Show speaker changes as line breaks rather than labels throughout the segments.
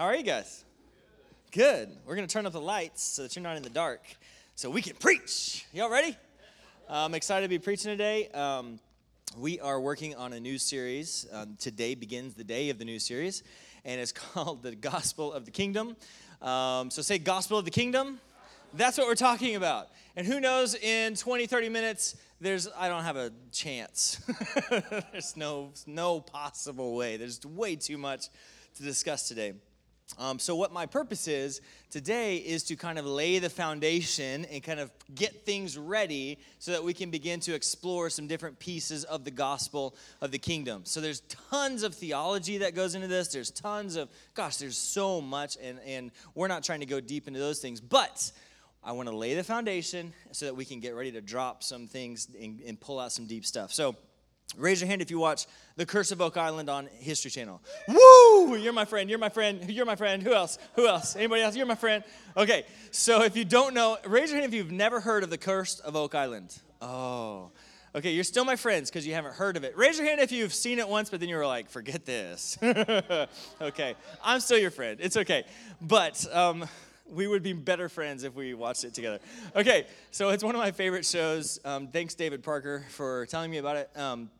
How are you guys? Good. We're going to turn up the lights so that you're not in the dark so we can preach. Y'all ready? I'm excited to be preaching today. Um, we are working on a new series. Um, today begins the day of the new series, and it's called The Gospel of the Kingdom. Um, so say, Gospel of the Kingdom. That's what we're talking about. And who knows, in 20, 30 minutes, there's I don't have a chance. there's no no possible way. There's way too much to discuss today. Um, so, what my purpose is today is to kind of lay the foundation and kind of get things ready so that we can begin to explore some different pieces of the gospel of the kingdom. So, there's tons of theology that goes into this. There's tons of, gosh, there's so much, and, and we're not trying to go deep into those things. But I want to lay the foundation so that we can get ready to drop some things and, and pull out some deep stuff. So, Raise your hand if you watch The Curse of Oak Island on History Channel. Woo! You're my friend. You're my friend. You're my friend. Who else? Who else? Anybody else? You're my friend. Okay, so if you don't know, raise your hand if you've never heard of The Curse of Oak Island. Oh. Okay, you're still my friends because you haven't heard of it. Raise your hand if you've seen it once, but then you were like, forget this. okay, I'm still your friend. It's okay. But um, we would be better friends if we watched it together. Okay, so it's one of my favorite shows. Um, thanks, David Parker, for telling me about it. Um,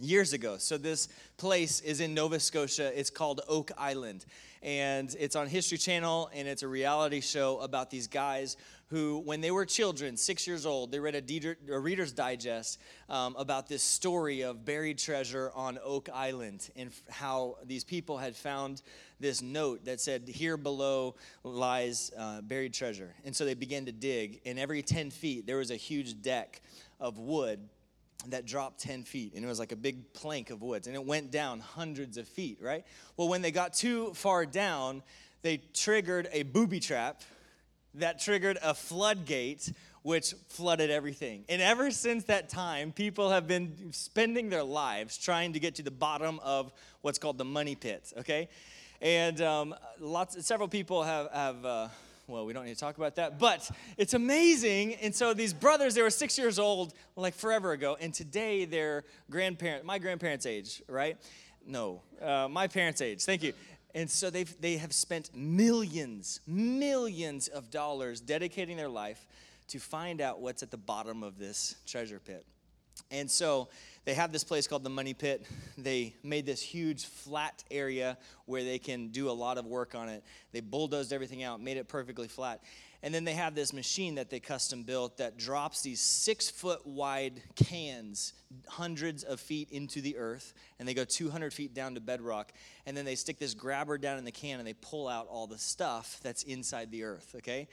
years ago. So, this place is in Nova Scotia. It's called Oak Island. And it's on History Channel, and it's a reality show about these guys who, when they were children, six years old, they read a, a Reader's Digest um, about this story of buried treasure on Oak Island and how these people had found this note that said, Here below lies uh, buried treasure. And so they began to dig, and every 10 feet, there was a huge deck of wood that dropped 10 feet and it was like a big plank of woods and it went down hundreds of feet right? Well when they got too far down they triggered a booby trap that triggered a floodgate which flooded everything. And ever since that time people have been spending their lives trying to get to the bottom of what's called the money pit okay? And um, lots several people have have uh, well, we don't need to talk about that, but it's amazing. And so these brothers, they were six years old, like forever ago, and today they're my grandparents' age, right? No, uh, my parents' age. Thank you. And so they've, they have spent millions, millions of dollars dedicating their life to find out what's at the bottom of this treasure pit. And so they have this place called the Money Pit. They made this huge flat area where they can do a lot of work on it. They bulldozed everything out, made it perfectly flat. And then they have this machine that they custom built that drops these six foot wide cans hundreds of feet into the earth. And they go 200 feet down to bedrock. And then they stick this grabber down in the can and they pull out all the stuff that's inside the earth, okay?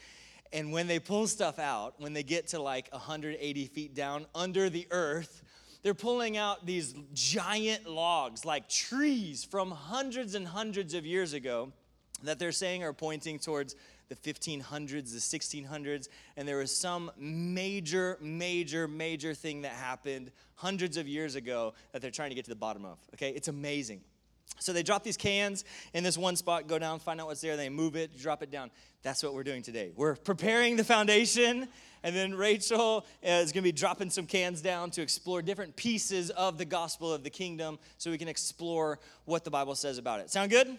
And when they pull stuff out, when they get to like 180 feet down under the earth, they're pulling out these giant logs, like trees from hundreds and hundreds of years ago, that they're saying are pointing towards the 1500s, the 1600s, and there was some major, major, major thing that happened hundreds of years ago that they're trying to get to the bottom of. Okay, it's amazing. So they drop these cans in this one spot, go down, find out what's there, they move it, drop it down. That's what we're doing today. We're preparing the foundation, and then Rachel is going to be dropping some cans down to explore different pieces of the gospel of the kingdom so we can explore what the Bible says about it. Sound good? Yeah.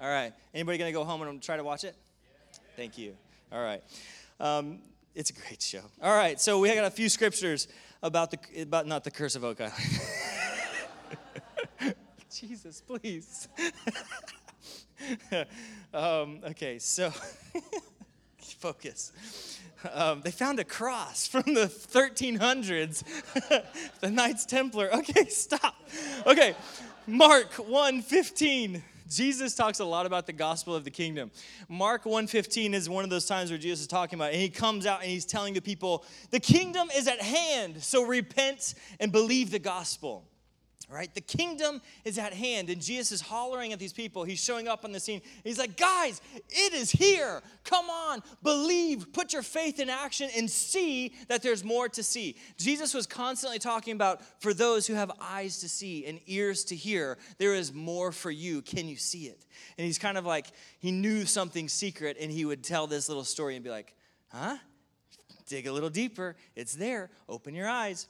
All right. Anybody going to go home and try to watch it? Yeah. Thank you. All right. Um, it's a great show. All right. So we got a few scriptures about the about not the curse of Oak Island. Jesus, please. um, okay, so focus. Um, they found a cross from the 1300s, the Knights Templar. Okay, stop. Okay, Mark 1:15. Jesus talks a lot about the gospel of the kingdom. Mark 1:15 is one of those times where Jesus is talking about and he comes out and he's telling the people, "The kingdom is at hand, so repent and believe the gospel." Right? The kingdom is at hand, and Jesus is hollering at these people. He's showing up on the scene. He's like, guys, it is here. Come on, believe, put your faith in action, and see that there's more to see. Jesus was constantly talking about for those who have eyes to see and ears to hear, there is more for you. Can you see it? And he's kind of like, he knew something secret, and he would tell this little story and be like, huh? Dig a little deeper. It's there. Open your eyes.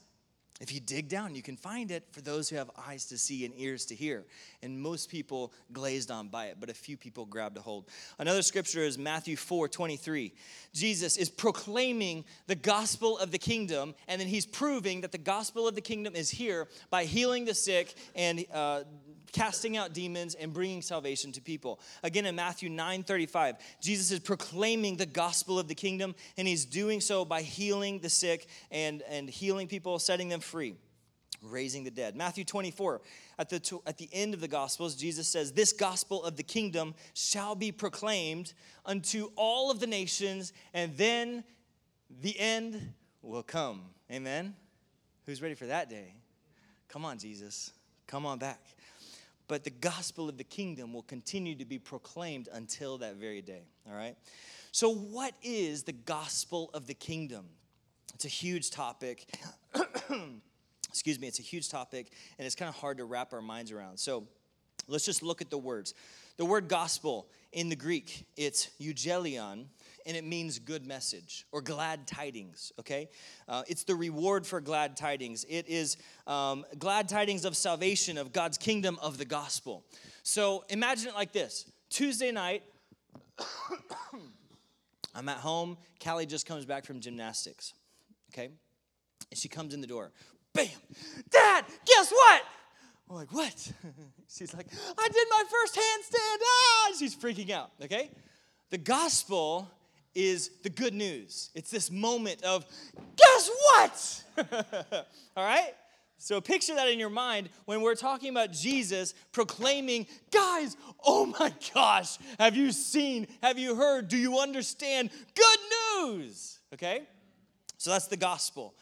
If you dig down, you can find it for those who have eyes to see and ears to hear. And most people glazed on by it, but a few people grabbed a hold. Another scripture is Matthew 4 23. Jesus is proclaiming the gospel of the kingdom, and then he's proving that the gospel of the kingdom is here by healing the sick and uh, casting out demons and bringing salvation to people. Again, in Matthew 9 35, Jesus is proclaiming the gospel of the kingdom, and he's doing so by healing the sick and, and healing people, setting them free, raising the dead. Matthew 24, at the, at the end of the gospels, Jesus says, This gospel of the kingdom shall be proclaimed unto all of the nations, and then the end will come. Amen? Who's ready for that day? Come on, Jesus. Come on back but the gospel of the kingdom will continue to be proclaimed until that very day. All right? So, what is the gospel of the kingdom? It's a huge topic. Excuse me, it's a huge topic, and it's kind of hard to wrap our minds around. So, let's just look at the words. The word gospel in the Greek, it's euangelion, and it means good message or glad tidings, okay? Uh, it's the reward for glad tidings. It is um, glad tidings of salvation, of God's kingdom, of the gospel. So imagine it like this Tuesday night, I'm at home. Callie just comes back from gymnastics, okay? And she comes in the door. Bam! Dad, guess what? I'm like, what? She's like, I did my first handstand. Ah! She's freaking out, okay? The gospel is the good news. It's this moment of, guess what? All right? So picture that in your mind when we're talking about Jesus proclaiming, guys, oh my gosh, have you seen, have you heard, do you understand? Good news. Okay? So that's the gospel.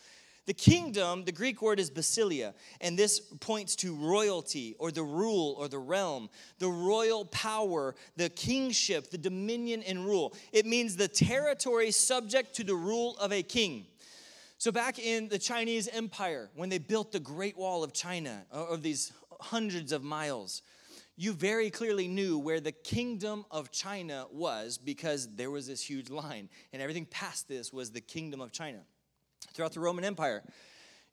The kingdom, the Greek word is basileia, and this points to royalty or the rule or the realm, the royal power, the kingship, the dominion and rule. It means the territory subject to the rule of a king. So, back in the Chinese Empire, when they built the Great Wall of China, uh, of these hundreds of miles, you very clearly knew where the kingdom of China was because there was this huge line, and everything past this was the kingdom of China throughout the Roman Empire.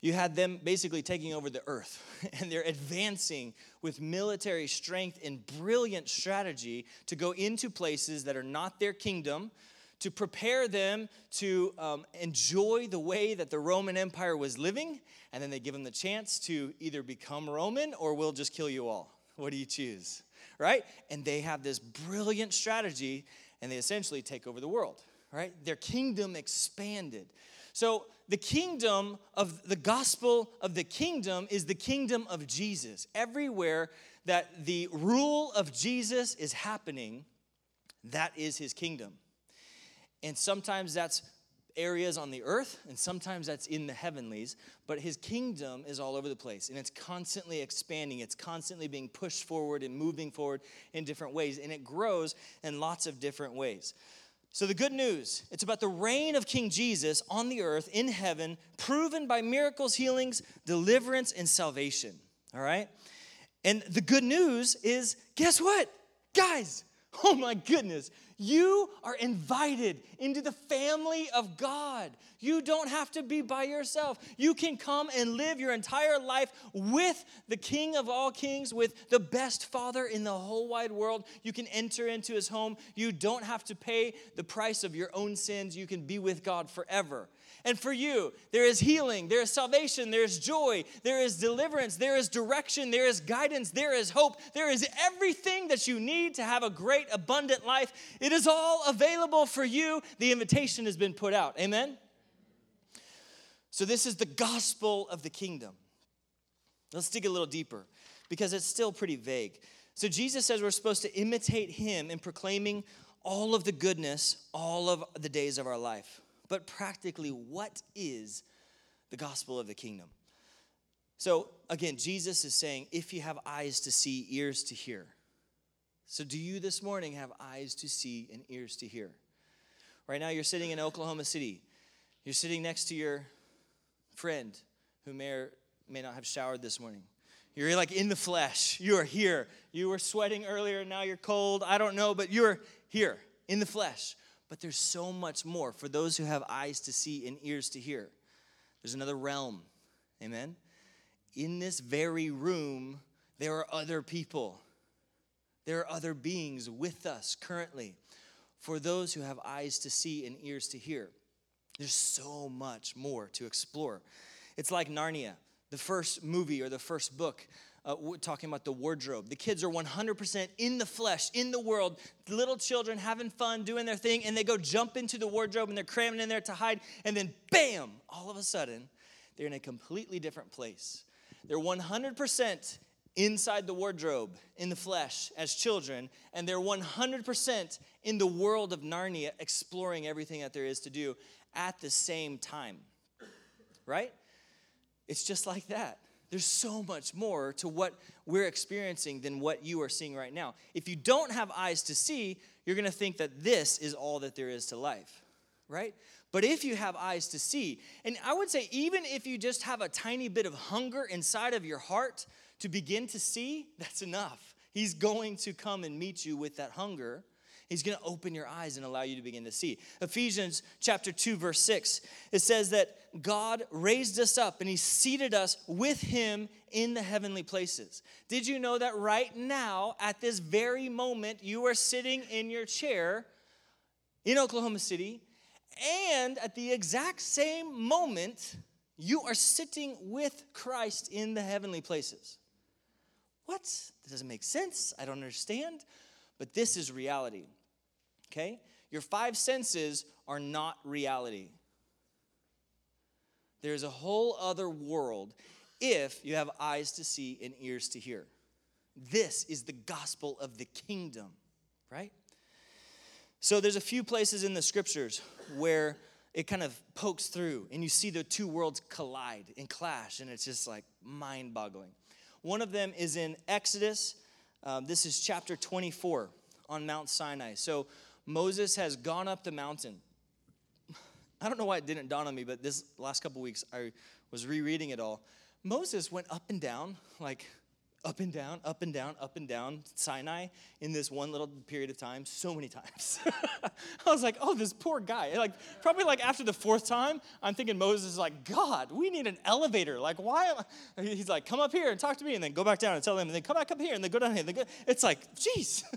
You had them basically taking over the earth, and they're advancing with military strength and brilliant strategy to go into places that are not their kingdom, to prepare them to um, enjoy the way that the Roman Empire was living, and then they give them the chance to either become Roman or we'll just kill you all. What do you choose? Right? And they have this brilliant strategy, and they essentially take over the world. Right? Their kingdom expanded. So, the kingdom of the gospel of the kingdom is the kingdom of Jesus. Everywhere that the rule of Jesus is happening, that is his kingdom. And sometimes that's areas on the earth, and sometimes that's in the heavenlies, but his kingdom is all over the place, and it's constantly expanding. It's constantly being pushed forward and moving forward in different ways, and it grows in lots of different ways. So, the good news it's about the reign of King Jesus on the earth in heaven, proven by miracles, healings, deliverance, and salvation. All right? And the good news is guess what? Guys, oh my goodness, you are invited into the family of God. You don't have to be by yourself. You can come and live your entire life with the King of all kings, with the best Father in the whole wide world. You can enter into his home. You don't have to pay the price of your own sins. You can be with God forever. And for you, there is healing, there is salvation, there is joy, there is deliverance, there is direction, there is guidance, there is hope, there is everything that you need to have a great, abundant life. It is all available for you. The invitation has been put out. Amen? So, this is the gospel of the kingdom. Let's dig a little deeper because it's still pretty vague. So, Jesus says we're supposed to imitate him in proclaiming all of the goodness all of the days of our life. But practically, what is the gospel of the kingdom? So, again, Jesus is saying, if you have eyes to see, ears to hear. So, do you this morning have eyes to see and ears to hear? Right now, you're sitting in Oklahoma City. You're sitting next to your friend who may or may not have showered this morning. You're like in the flesh. You are here. You were sweating earlier, now you're cold. I don't know, but you're here in the flesh. But there's so much more for those who have eyes to see and ears to hear. There's another realm, Amen? In this very room, there are other people. There are other beings with us currently. For those who have eyes to see and ears to hear, there's so much more to explore. It's like Narnia, the first movie or the first book uh, talking about the wardrobe. The kids are 100% in the flesh, in the world, little children having fun, doing their thing, and they go jump into the wardrobe and they're cramming in there to hide, and then bam, all of a sudden, they're in a completely different place. They're 100% inside the wardrobe in the flesh as children, and they're 100% in the world of Narnia, exploring everything that there is to do at the same time. Right? It's just like that. There's so much more to what we're experiencing than what you are seeing right now. If you don't have eyes to see, you're gonna think that this is all that there is to life, right? But if you have eyes to see, and I would say, even if you just have a tiny bit of hunger inside of your heart to begin to see, that's enough. He's going to come and meet you with that hunger. He's going to open your eyes and allow you to begin to see. Ephesians chapter 2 verse 6. It says that God raised us up and he seated us with him in the heavenly places. Did you know that right now at this very moment you are sitting in your chair in Oklahoma City and at the exact same moment you are sitting with Christ in the heavenly places? What? That doesn't make sense. I don't understand. But this is reality. Okay? Your five senses are not reality. There's a whole other world if you have eyes to see and ears to hear. This is the gospel of the kingdom, right? So there's a few places in the scriptures where it kind of pokes through and you see the two worlds collide and clash, and it's just like mind boggling. One of them is in Exodus. Um, this is chapter 24 on Mount Sinai. So Moses has gone up the mountain. I don't know why it didn't dawn on me, but this last couple weeks I was rereading it all. Moses went up and down, like up and down, up and down, up and down Sinai in this one little period of time so many times. I was like, oh, this poor guy. Like, probably like after the fourth time, I'm thinking Moses is like, God, we need an elevator. Like, why? He's like, come up here and talk to me, and then go back down and tell them, and then come back up here, and then go down here. And then Go. It's like, jeez.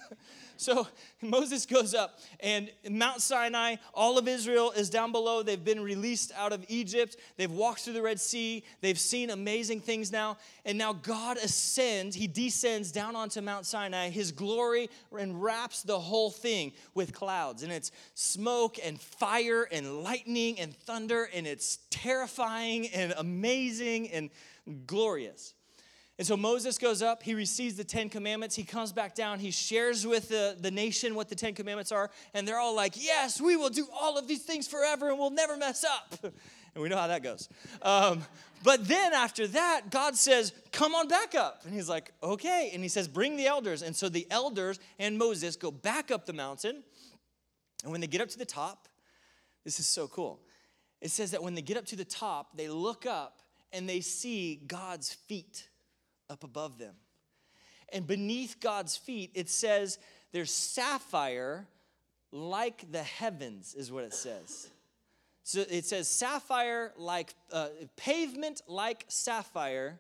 So Moses goes up, and Mount Sinai, all of Israel is down below. They've been released out of Egypt. They've walked through the Red Sea. They've seen amazing things now. And now God ascends, He descends down onto Mount Sinai. His glory enwraps the whole thing with clouds. And it's smoke and fire and lightning and thunder, and it's terrifying and amazing and glorious. And so Moses goes up, he receives the Ten Commandments, he comes back down, he shares with the, the nation what the Ten Commandments are, and they're all like, Yes, we will do all of these things forever and we'll never mess up. and we know how that goes. Um, but then after that, God says, Come on back up. And he's like, Okay. And he says, Bring the elders. And so the elders and Moses go back up the mountain. And when they get up to the top, this is so cool. It says that when they get up to the top, they look up and they see God's feet up above them. And beneath God's feet, it says there's sapphire like the heavens, is what it says. So it says sapphire like uh, pavement like sapphire.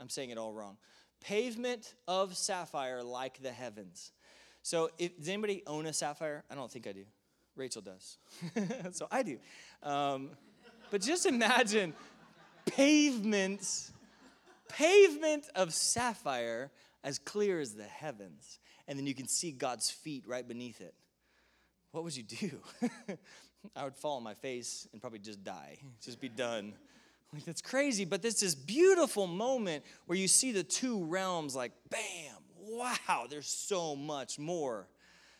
I'm saying it all wrong. Pavement of sapphire like the heavens. So, if, does anybody own a sapphire? I don't think I do. Rachel does. so I do. Um, but just imagine pavements pavement of sapphire as clear as the heavens. And then you can see God's feet right beneath it. What would you do? I would fall on my face and probably just die, just be done. Like, that's crazy, but this this beautiful moment where you see the two realms like, bam, wow, there's so much more.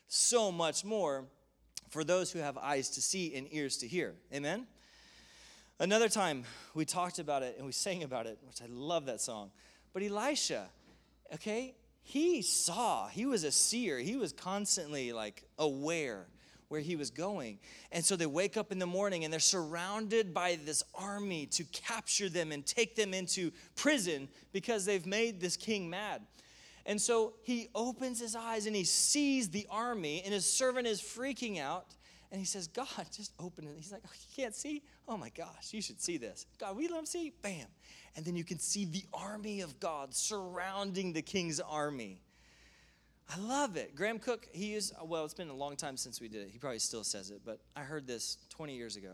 So much more for those who have eyes to see and ears to hear. Amen? Another time, we talked about it and we sang about it, which I love that song. But Elisha, okay, he saw, he was a seer, he was constantly like aware where he was going. And so they wake up in the morning and they're surrounded by this army to capture them and take them into prison because they've made this king mad. And so he opens his eyes and he sees the army, and his servant is freaking out. And he says, God, just open it. He's like, oh, You can't see? Oh my gosh, you should see this. God, we him see? Bam. And then you can see the army of God surrounding the king's army. I love it. Graham Cooke, he is, well, it's been a long time since we did it. He probably still says it, but I heard this 20 years ago.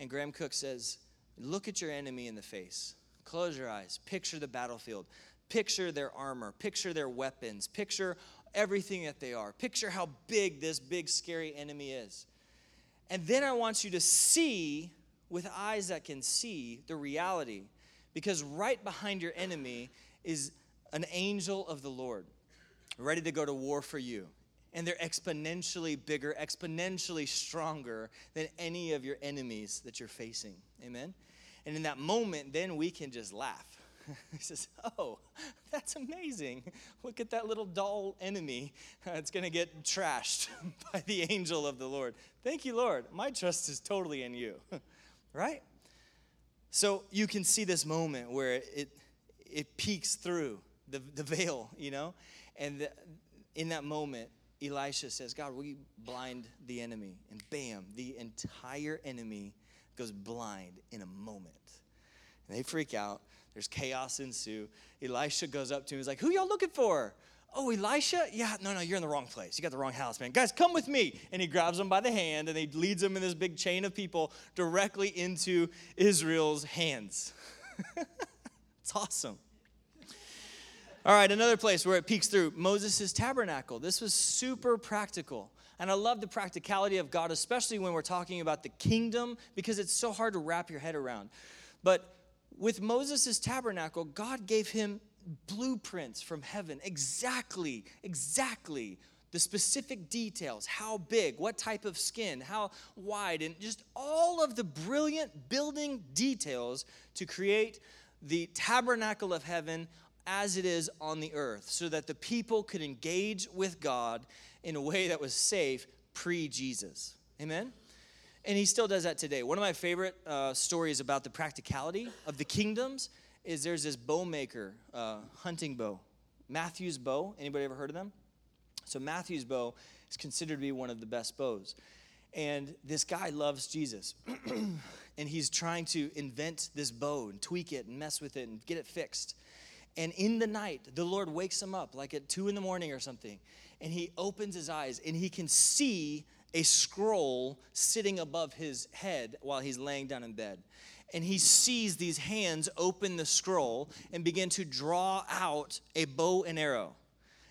And Graham Cooke says, Look at your enemy in the face. Close your eyes. Picture the battlefield. Picture their armor. Picture their weapons. Picture everything that they are. Picture how big this big, scary enemy is. And then I want you to see with eyes that can see the reality. Because right behind your enemy is an angel of the Lord ready to go to war for you. And they're exponentially bigger, exponentially stronger than any of your enemies that you're facing. Amen? And in that moment, then we can just laugh. he says, Oh, that's amazing. Look at that little dull enemy. It's going to get trashed by the angel of the Lord. Thank you, Lord. My trust is totally in you. right? So you can see this moment where it, it peeks through the, the veil, you know? And the, in that moment, Elisha says, God, will you blind the enemy? And bam, the entire enemy goes blind in a moment. And they freak out. There's chaos ensue. Elisha goes up to him. He's like, Who y'all looking for? Oh, Elisha? Yeah, no, no, you're in the wrong place. You got the wrong house, man. Guys, come with me. And he grabs them by the hand and he leads them in this big chain of people directly into Israel's hands. it's awesome. All right, another place where it peeks through Moses' tabernacle. This was super practical. And I love the practicality of God, especially when we're talking about the kingdom, because it's so hard to wrap your head around. But with Moses' tabernacle, God gave him blueprints from heaven, exactly, exactly the specific details how big, what type of skin, how wide, and just all of the brilliant building details to create the tabernacle of heaven as it is on the earth, so that the people could engage with God in a way that was safe pre Jesus. Amen? And he still does that today. One of my favorite uh, stories about the practicality of the kingdoms is there's this bow maker, uh, hunting bow, Mathews bow. Anybody ever heard of them? So Mathews bow is considered to be one of the best bows. And this guy loves Jesus. and he's trying to invent this bow and tweak it and mess with it and get it fixed. And in the night, the Lord wakes him up, like at two in the morning or something, and he opens his eyes and he can see a scroll sitting above his head while he's laying down in bed. And he sees these hands open the scroll and begin to draw out a bow and arrow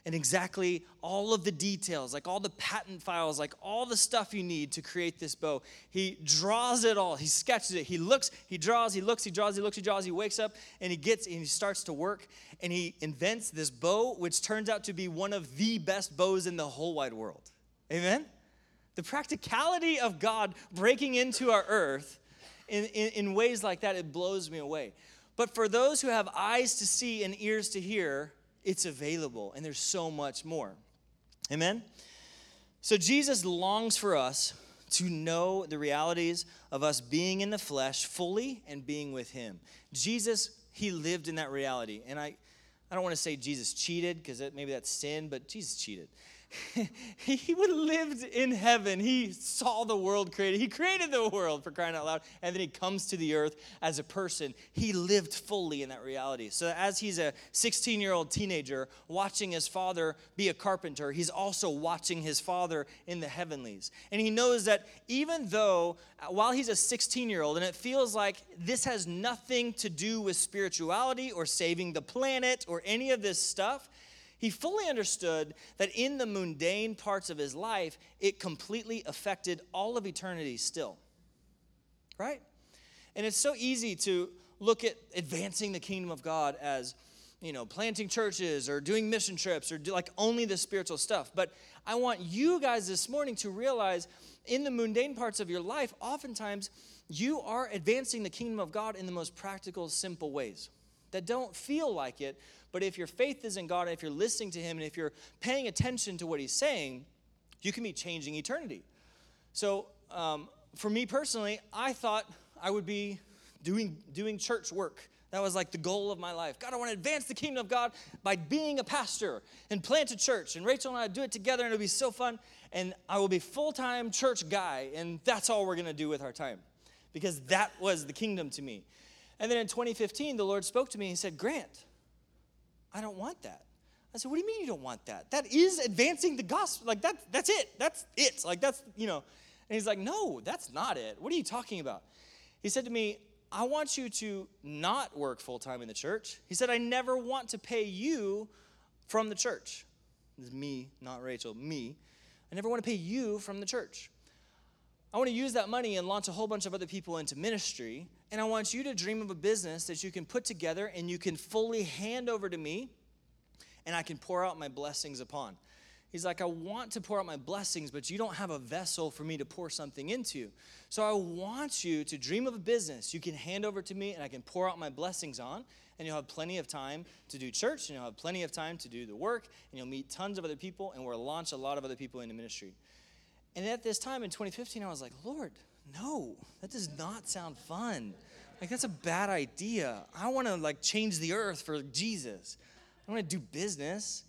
and exactly all of the details, like all the patent files, like all the stuff you need to create this bow. He draws it all. He sketches it. He looks, he draws, he looks, he draws, he looks, he draws. He wakes up and he gets and he starts to work and he invents this bow, which turns out to be one of the best bows in the whole wide world. Amen? The practicality of God breaking into our earth in, in, in ways like that, it blows me away. But for those who have eyes to see and ears to hear, it's available, and there's so much more. Amen? So Jesus longs for us to know the realities of us being in the flesh fully and being with Him. Jesus, He lived in that reality. And I, I don't want to say Jesus cheated because maybe that's sin, but Jesus cheated. he lived in heaven. He saw the world created. He created the world for crying out loud. And then he comes to the earth as a person. He lived fully in that reality. So as he's a 16 year old teenager watching his father be a carpenter, he's also watching his father in the heavenlies. And he knows that even though uh, while he's a 16 year old and it feels like this has nothing to do with spirituality or saving the planet or any of this stuff, he fully understood that in the mundane parts of his life, it completely affected all of eternity still. Right? And it's so easy to look at advancing the kingdom of God as, you know, planting churches or doing mission trips or do like only the spiritual stuff. But I want you guys this morning to realize in the mundane parts of your life, oftentimes you are advancing the kingdom of God in the most practical, simple ways that don't feel like it, but if your faith is in God, and if you're listening to Him, and if you're paying attention to what He's saying, you can be changing eternity. So, um, for me personally, I thought I would be doing, doing church work That was like the goal of my life. God, I want to advance the kingdom of God by being a pastor and plant a church. And Rachel and I do it together, and it'll be so fun. And I will be full time church guy, and that's all we're going to do with our time, because that was the kingdom to me. And then in 2015, the Lord spoke to me and He said, Grant, I don't want that. I said, What do you mean you don't want that? That is advancing the gospel. Like, that, that's it. That's it. Like, that's, you know. And He's like, No, that's not it. What are you talking about? He said to me, I want you to not work full time in the church. He said, I never want to pay you from the church. This is me, not Rachel, me. I never want to pay you from the church. I want to use that money and launch a whole bunch of other people into ministry. And I want you to dream of a business that you can put together and you can fully hand over to me and I can pour out my blessings upon. He's like, I want to pour out my blessings, but you don't have a vessel for me to pour something into. So I want you to dream of a business you can hand over to me and I can pour out my blessings on. And you'll have plenty of time to do church, and you'll have plenty of time to do the work, and you'll meet tons of other people, and we'll launch a lot of other people into ministry. And at this time in 2015, I was like, Lord, no, that does not sound fun. Like that's a bad idea. I want to like change the earth for Jesus. I want to do business.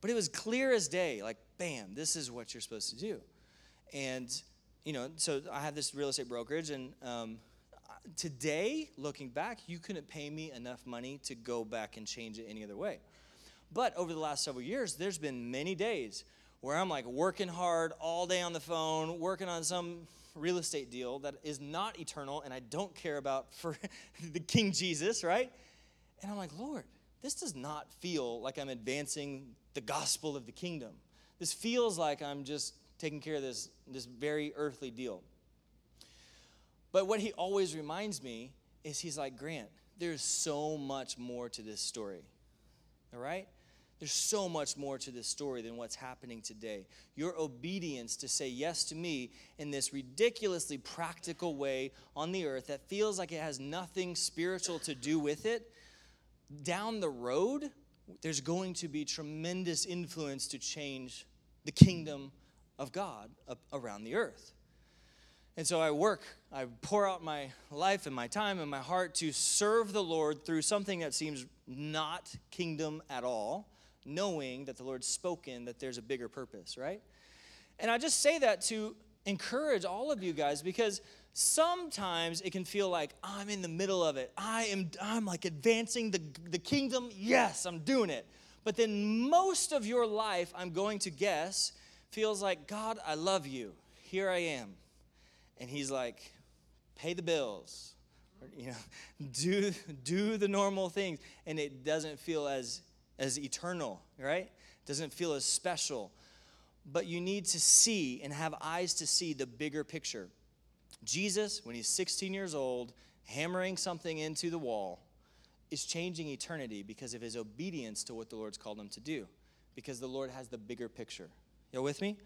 But it was clear as day, like, bam, this is what you're supposed to do. And, you know, so I have this real estate brokerage, and um, today, looking back, you couldn't pay me enough money to go back and change it any other way. But over the last several years, there's been many days where I'm like working hard all day on the phone, working on some real estate deal that is not eternal and I don't care about for the King Jesus, right? And I'm like, Lord, this does not feel like I'm advancing the gospel of the kingdom. This feels like I'm just taking care of this, this very earthly deal. But what he always reminds me is he's like, Grant, there's so much more to this story. All right? There's so much more to this story than what's happening today. Your obedience to say yes to me in this ridiculously practical way on the earth that feels like it has nothing spiritual to do with it down the road, there's going to be tremendous influence to change the kingdom of God around the earth. And so I work, I pour out my life and my time and my heart to serve the Lord through something that seems not kingdom at all, knowing that the Lord's spoken that there's a bigger purpose, right? And I just say that to encourage all of you guys because sometimes it can feel like I'm in the middle of it. I am I'm like advancing the, the kingdom. Yes, I'm doing it. But then most of your life, I'm going to guess, feels like, God, I love you. Here I am. And he's like, pay the bills. You know, do do the normal things. And it doesn't feel as as eternal, right? It doesn't feel as special. But you need to see and have eyes to see the bigger picture. Jesus, when he's 16 years old, hammering something into the wall, is changing eternity because of his obedience to what the Lord's called him to do, because the Lord has the bigger picture. You with me?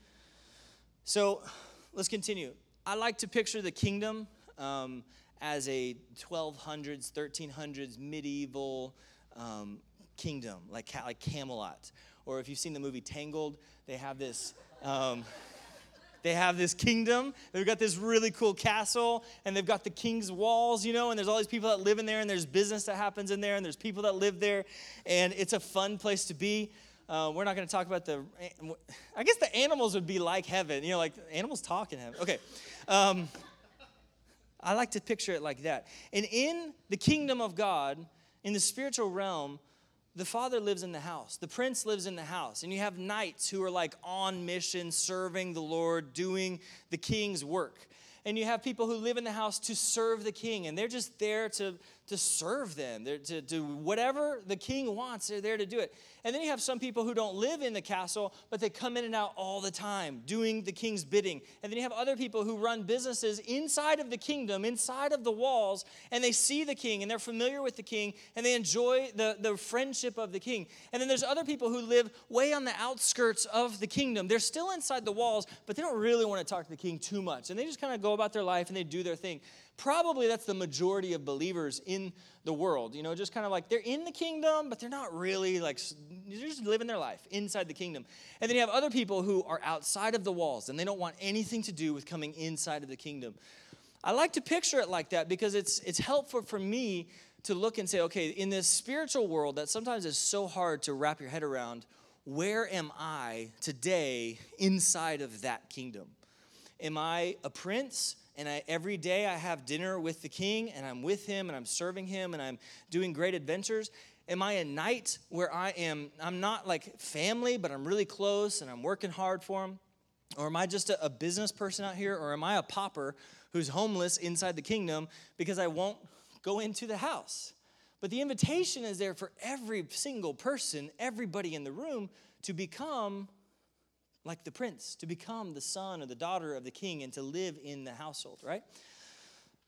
So let's continue. I like to picture the kingdom um, as a 1200s, 1300s medieval um, kingdom, like, like Camelot. Or if you've seen the movie Tangled, they have this. Um, they have this kingdom. They've got this really cool castle, and they've got the king's walls, you know, and there's all these people that live in there, and there's business that happens in there, and there's people that live there, and it's a fun place to be. Uh, we're not going to talk about the. I guess the animals would be like heaven, you know, like animals talk in heaven. Okay. Um, I like to picture it like that. And in the kingdom of God, in the spiritual realm, the father lives in the house. The prince lives in the house. And you have knights who are like on mission serving the lord doing the king's work. And you have people who live in the house to serve the king. And they're just there to to serve them they're to do whatever the king wants they're there to do it and then you have some people who don't live in the castle, but they come in and out all the time doing the king's bidding. And then you have other people who run businesses inside of the kingdom, inside of the walls, and they see the king and they're familiar with the king and they enjoy the, the friendship of the king. And then there's other people who live way on the outskirts of the kingdom. They're still inside the walls, but they don't really want to talk to the king too much. And they just kind of go about their life and they do their thing. Probably that's the majority of believers in the world. You know, just kind of like they're in the kingdom, but they're not really like, they're just living their life inside the kingdom. And then you have other people who are outside of the walls and they don't want anything to do with coming inside of the kingdom. I like to picture it like that because it's, it's helpful for me to look and say, okay, in this spiritual world that sometimes is so hard to wrap your head around, where am I today inside of that kingdom? Am I a prince? And I, every day I have dinner with the king and I'm with him and I'm serving him and I'm doing great adventures. Am I a knight where I am, I'm not like family, but I'm really close and I'm working hard for him? Or am I just a, a business person out here? Or am I a pauper who's homeless inside the kingdom because I won't go into the house? But the invitation is there for every single person, everybody in the room, to become like the prince, to become the son or the daughter of the king and to live in the household, right?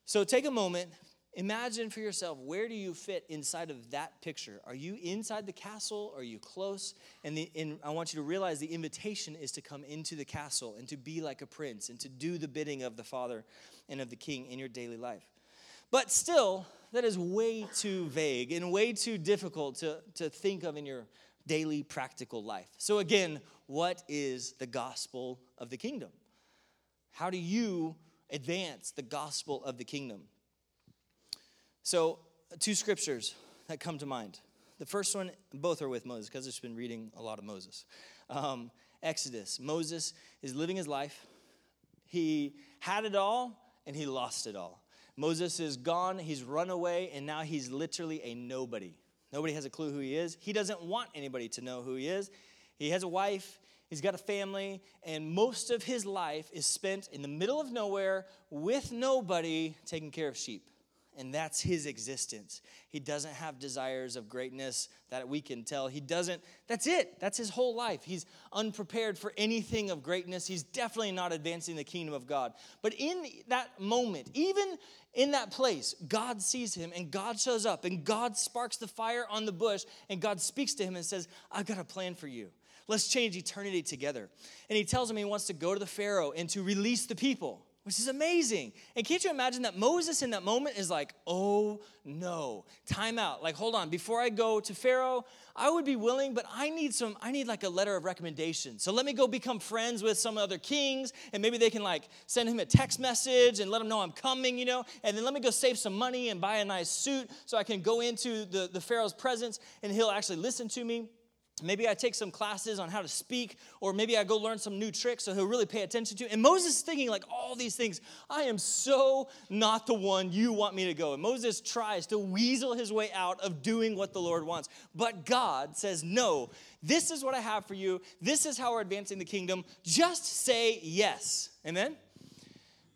So take a moment, imagine for yourself where do you fit inside of that picture? Are you inside the castle? Are you close? And, the, and I want you to realize the invitation is to come into the castle and to be like a prince and to do the bidding of the father and of the king in your daily life. But still, that is way too vague and way too difficult to, to think of in your daily practical life. So, again, what is the gospel of the kingdom? How do you advance the gospel of the kingdom? So, two scriptures that come to mind. The first one, both are with Moses because I've been reading a lot of Moses. Um, Exodus. Moses is living his life. He had it all and he lost it all. Moses is gone, he's run away, and now he's literally a nobody. Nobody has a clue who he is. He doesn't want anybody to know who he is. He has a wife, he's got a family, and most of his life is spent in the middle of nowhere with nobody taking care of sheep and that's his existence. He doesn't have desires of greatness that we can tell. He doesn't, that's it. That's his whole life. He's unprepared for anything of greatness. He's definitely not advancing the kingdom of God. But in that moment, even in that place, God sees him and God shows up and God sparks the fire on the bush and God speaks to him and says, I've got a plan for you. Let's change eternity together. And he tells him he wants to go to the Pharaoh and to release the people which is amazing. And can't you imagine that Moses in that moment is like, oh no, time out. Like, hold on, before I go to Pharaoh, I would be willing, but I need some, I need like a letter of recommendation. So let me go become friends with some other kings, and maybe they can like send him a text message and let him know I'm coming, you know, and then let me go save some money and buy a nice suit so I can go into the, the Pharaoh's presence and he'll actually listen to me. Maybe I take some classes on how to speak, or maybe I go learn some new tricks so he'll really pay attention to. And Moses is thinking, like, all these things, I am so not the one you want me to go. And Moses tries to weasel his way out of doing what the Lord wants. But God says, No, this is what I have for you. This is how we're advancing the kingdom. Just say yes. Amen?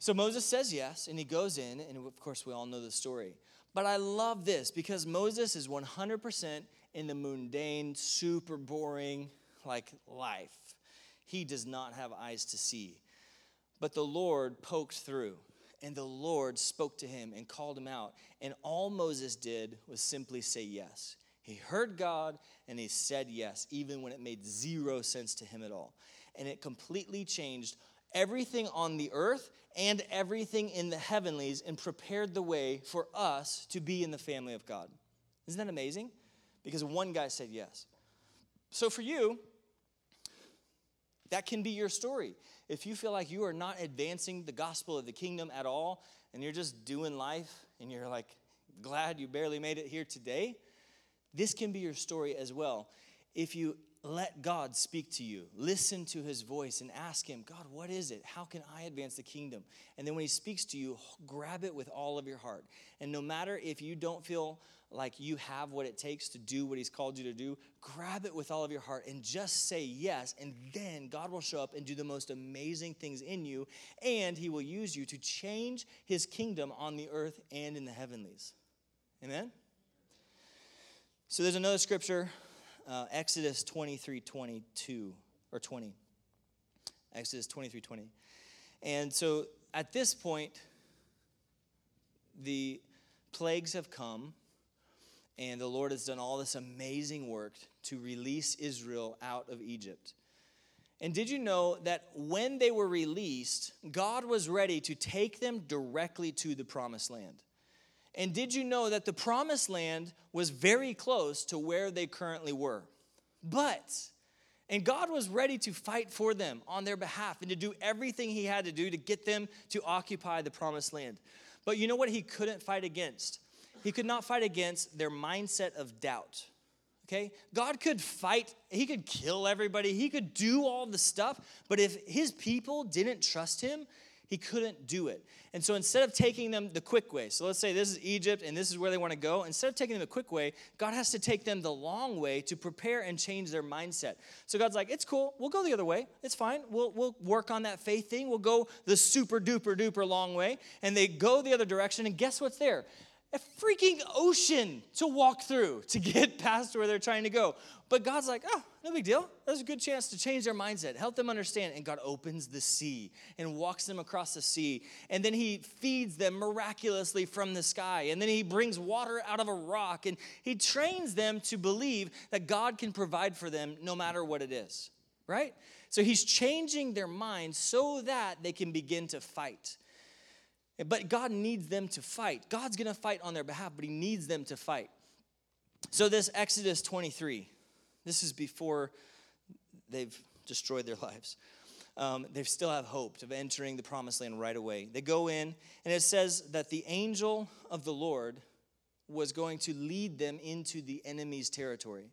So Moses says yes, and he goes in, and of course, we all know the story. But I love this because Moses is 100% in the mundane, super boring, like life. He does not have eyes to see. But the Lord poked through, and the Lord spoke to him and called him out. And all Moses did was simply say yes. He heard God and he said yes, even when it made zero sense to him at all. And it completely changed everything on the earth and everything in the heavenlies and prepared the way for us to be in the family of God. Isn't that amazing? Because one guy said yes. So for you, that can be your story. If you feel like you are not advancing the gospel of the kingdom at all, and you're just doing life, and you're like glad you barely made it here today, this can be your story as well. If you let God speak to you, listen to his voice, and ask him, God, what is it? How can I advance the kingdom? And then when he speaks to you, grab it with all of your heart. And no matter if you don't feel like you have what it takes to do what He's called you to do, grab it with all of your heart and just say yes. And then God will show up and do the most amazing things in you. And He will use you to change His kingdom on the earth and in the heavenlies. Amen? So there's another scripture, uh, Exodus 23 22 or 20. Exodus 23 20. And so at this point, the plagues have come and the Lord has done all this amazing work to release Israel out of Egypt. And did you know that when they were released, God was ready to take them directly to the promised land? And did you know that the promised land was very close to where they currently were? But, and God was ready to fight for them on their behalf and to do everything He had to do to get them to occupy the promised land. But you know what He couldn't fight against? He could not fight against their mindset of doubt. Okay? God could fight, he could kill everybody, he could do all the stuff, but if his people didn't trust him, he couldn't do it. And so instead of taking them the quick way, so let's say this is Egypt and this is where they want to go, instead of taking them the quick way, God has to take them the long way to prepare and change their mindset. So God's like, it's cool, we'll go the other way, it's fine, we'll, we'll work on that faith thing, we'll go the super duper duper long way. And they go the other direction, and guess what's there? A freaking ocean to walk through to get past where they're trying to go. But God's like, oh, no big deal. There's a good chance to change their mindset, help them understand. And God opens the sea and walks them across the sea. And then He feeds them miraculously from the sky. And then He brings water out of a rock. And He trains them to believe that God can provide for them no matter what it is, right? So He's changing their minds so that they can begin to fight. But God needs them to fight. God's going to fight on their behalf, but He needs them to fight. So, this Exodus 23, this is before they've destroyed their lives. Um, they still have hope of entering the promised land right away. They go in, and it says that the angel of the Lord was going to lead them into the enemy's territory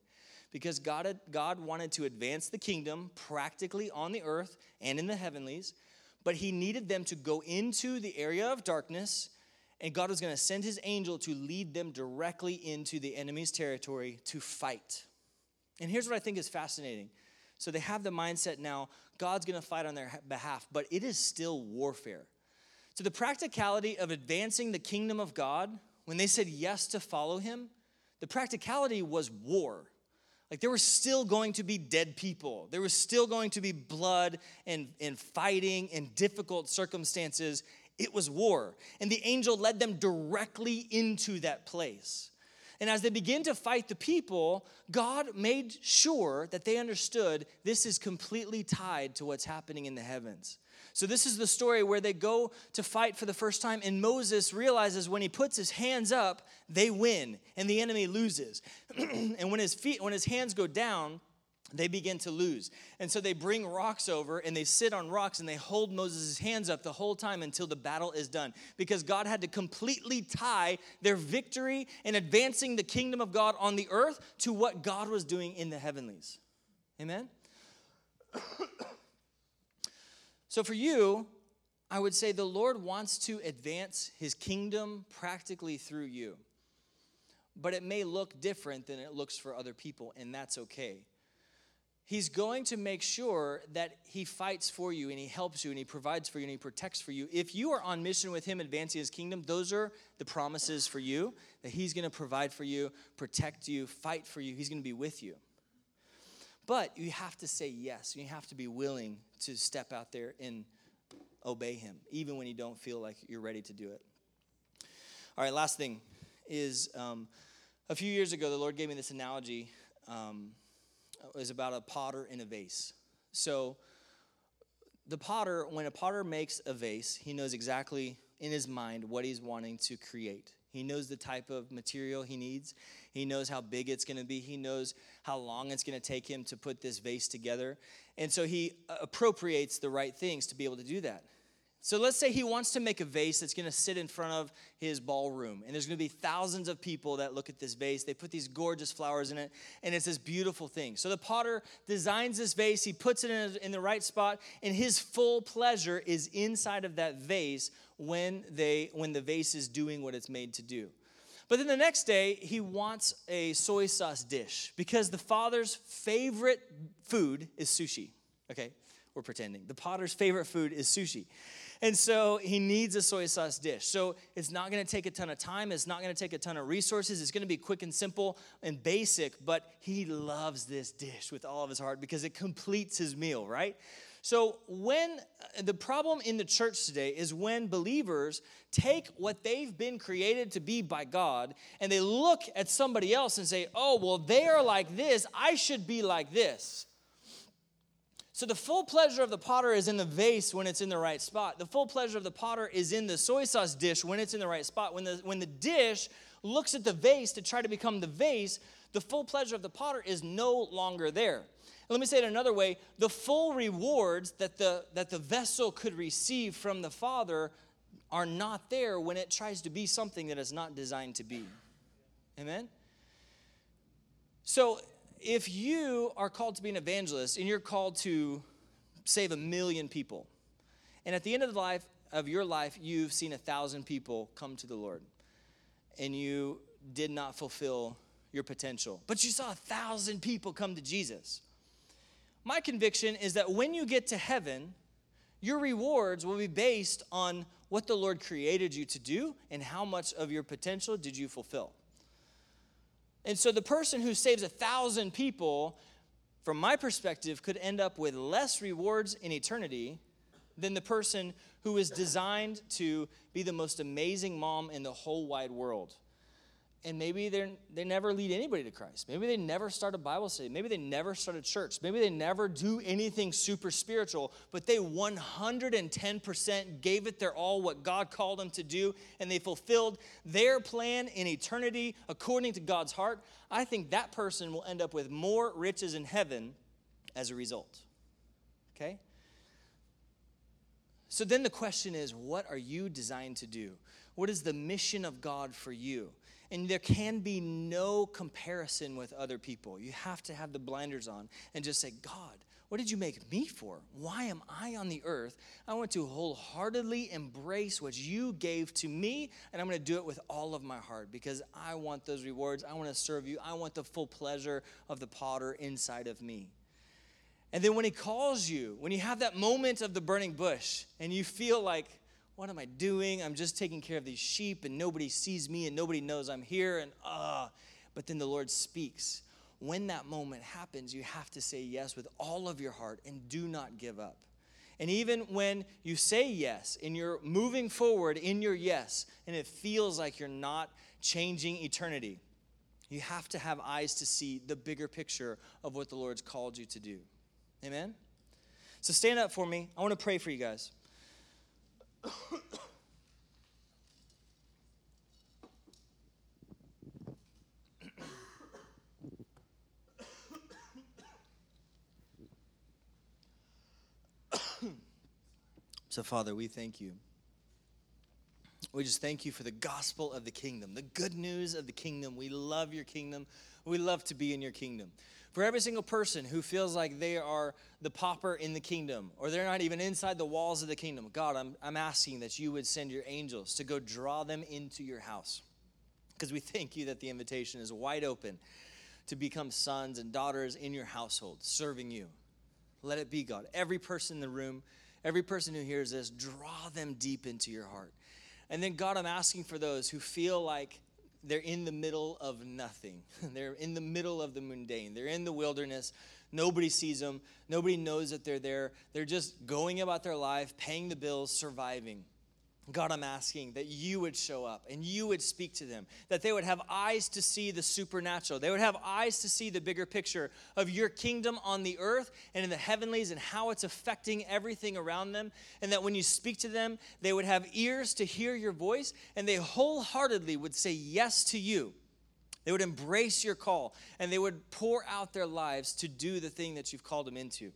because God, had, God wanted to advance the kingdom practically on the earth and in the heavenlies but he needed them to go into the area of darkness, and God was going to send his angel to lead them directly into the enemy's territory to fight. And here's what I think is fascinating. So they have the mindset now God's going to fight on their behalf, but it is still warfare. So the practicality of advancing the kingdom of God, when they said yes to follow him, the practicality was war. Like there were still going to be dead people. There was still going to be blood and, and fighting and difficult circumstances. It was war. And the angel led them directly into that place. And as they begin to fight the people, God made sure that they understood this is completely tied to what's happening in the heavens. So, this is the story where they go to fight for the first time, and Moses realizes when he puts his hands up, they win, and the enemy loses. and when his feet, when his hands go down, they begin to lose. And so they bring rocks over and they sit on rocks and they hold Moses' hands up the whole time until the battle is done. Because God had to completely tie their victory in advancing the kingdom of God on the earth to what God was doing in the heavenlies. Amen? So for you, I would say the Lord wants to advance his kingdom practically through you. But it may look different than it looks for other people, and that's okay. He's going to make sure that he fights for you and he helps you and he provides for you and he protects for you. If you are on mission with him advancing his kingdom, those are the promises for you that he's going to provide for you, protect you, fight for you. He's going to be with you. But you have to say yes. You have to be willing to step out there and obey Him, even when you don't feel like you're ready to do it. All right, last thing is um, a few years ago, the Lord gave me this analogy. Um, was about a potter in a vase. So, the potter, when a potter makes a vase, he knows exactly in his mind what he's wanting to create. He knows the type of material he needs. He knows how big it's going to be. He knows how long it's going to take him to put this vase together. And so he uh, appropriates the right things to be able to do that. So let's say he wants to make a vase that's going to sit in front of his ballroom. And there's going to be thousands of people that look at this vase. They put these gorgeous flowers in it, and it's this beautiful thing. So the potter designs this vase, he puts it in, in the right spot, and his full pleasure is inside of that vase when, they, when the vase is doing what it's made to do. But then the next day, he wants a soy sauce dish because the father's favorite food is sushi. Okay, we're pretending. The potter's favorite food is sushi. And so he needs a soy sauce dish. So it's not gonna take a ton of time, it's not gonna take a ton of resources, it's gonna be quick and simple and basic, but he loves this dish with all of his heart because it completes his meal, right? So, when the problem in the church today is when believers take what they've been created to be by God and they look at somebody else and say, oh, well, they are like this, I should be like this. So, the full pleasure of the potter is in the vase when it's in the right spot. The full pleasure of the potter is in the soy sauce dish when it's in the right spot. When the, when the dish looks at the vase to try to become the vase, the full pleasure of the potter is no longer there. Let me say it another way the full rewards that the, that the vessel could receive from the Father are not there when it tries to be something that is not designed to be. Amen? So, if you are called to be an evangelist and you're called to save a million people, and at the end of the life of your life, you've seen a thousand people come to the Lord, and you did not fulfill your potential, but you saw a thousand people come to Jesus. My conviction is that when you get to heaven, your rewards will be based on what the Lord created you to do and how much of your potential did you fulfill. And so the person who saves a thousand people, from my perspective, could end up with less rewards in eternity than the person who is designed to be the most amazing mom in the whole wide world and maybe they they never lead anybody to Christ. Maybe they never start a Bible study. Maybe they never start a church. Maybe they never do anything super spiritual, but they 110% gave it their all what God called them to do, and they fulfilled their plan in eternity according to God's heart. I think that person will end up with more riches in heaven as a result. Okay? So then the question is what are you designed to do? What is the mission of God for you? And there can be no comparison with other people. You have to have the blinders on and just say, God, what did you make me for? Why am I on the earth? I want to wholeheartedly embrace what you gave to me, and I'm going to do it with all of my heart because I want those rewards. I want to serve you. I want the full pleasure of the potter inside of me. And then when he calls you, when you have that moment of the burning bush and you feel like, what am I doing? I'm just taking care of these sheep and nobody sees me and nobody knows I'm here and ah. Uh, but then the Lord speaks. When that moment happens, you have to say yes with all of your heart and do not give up. And even when you say yes and you're moving forward in your yes and it feels like you're not changing eternity, you have to have eyes to see the bigger picture of what the Lord's called you to do. Amen? So stand up for me. I want to pray for you guys. so, Father, we thank you. We just thank you for the gospel of the kingdom, the good news of the kingdom. We love your kingdom. We love to be in your kingdom. For every single person who feels like they are the pauper in the kingdom or they're not even inside the walls of the kingdom, God, I'm, I'm asking that you would send your angels to go draw them into your house. Because we thank you that the invitation is wide open to become sons and daughters in your household, serving you. Let it be, God. Every person in the room, every person who hears this, draw them deep into your heart. And then, God, I'm asking for those who feel like they're in the middle of nothing. they're in the middle of the mundane. They're in the wilderness. Nobody sees them. Nobody knows that they're there. They're just going about their life, paying the bills, surviving. God, I'm asking that you would show up and you would speak to them, that they would have eyes to see the supernatural. They would have eyes to see the bigger picture of your kingdom on the earth and in the heavenlies and how it's affecting everything around them. And that when you speak to them, they would have ears to hear your voice and they wholeheartedly would say yes to you. They would embrace your call and they would pour out their lives to do the thing that you've called them into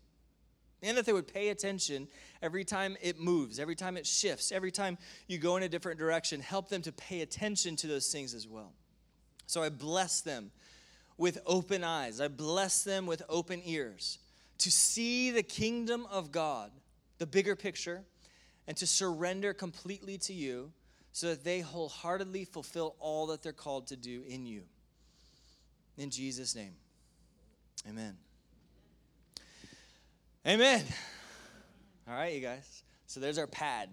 and that they would pay attention every time it moves, every time it shifts, every time you go in a different direction. Help them to pay attention to those things as well. So I bless them with open eyes, I bless them with open ears to see the kingdom of God, the bigger picture, and to surrender completely to you so that they wholeheartedly fulfill all that they're called to do in you. In Jesus' name, amen. Amen. All right, you guys. So there's our pad.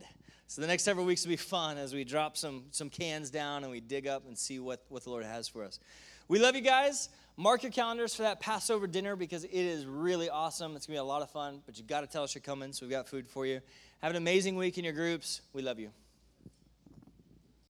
So the next several weeks will be fun as we drop some some cans down and we dig up and see what, what the Lord has for us. We love you guys. Mark your calendars for that Passover dinner because it is really awesome. It's gonna be a lot of fun, but you gotta tell us you're coming, so we've got food for you. Have an amazing week in your groups. We love you.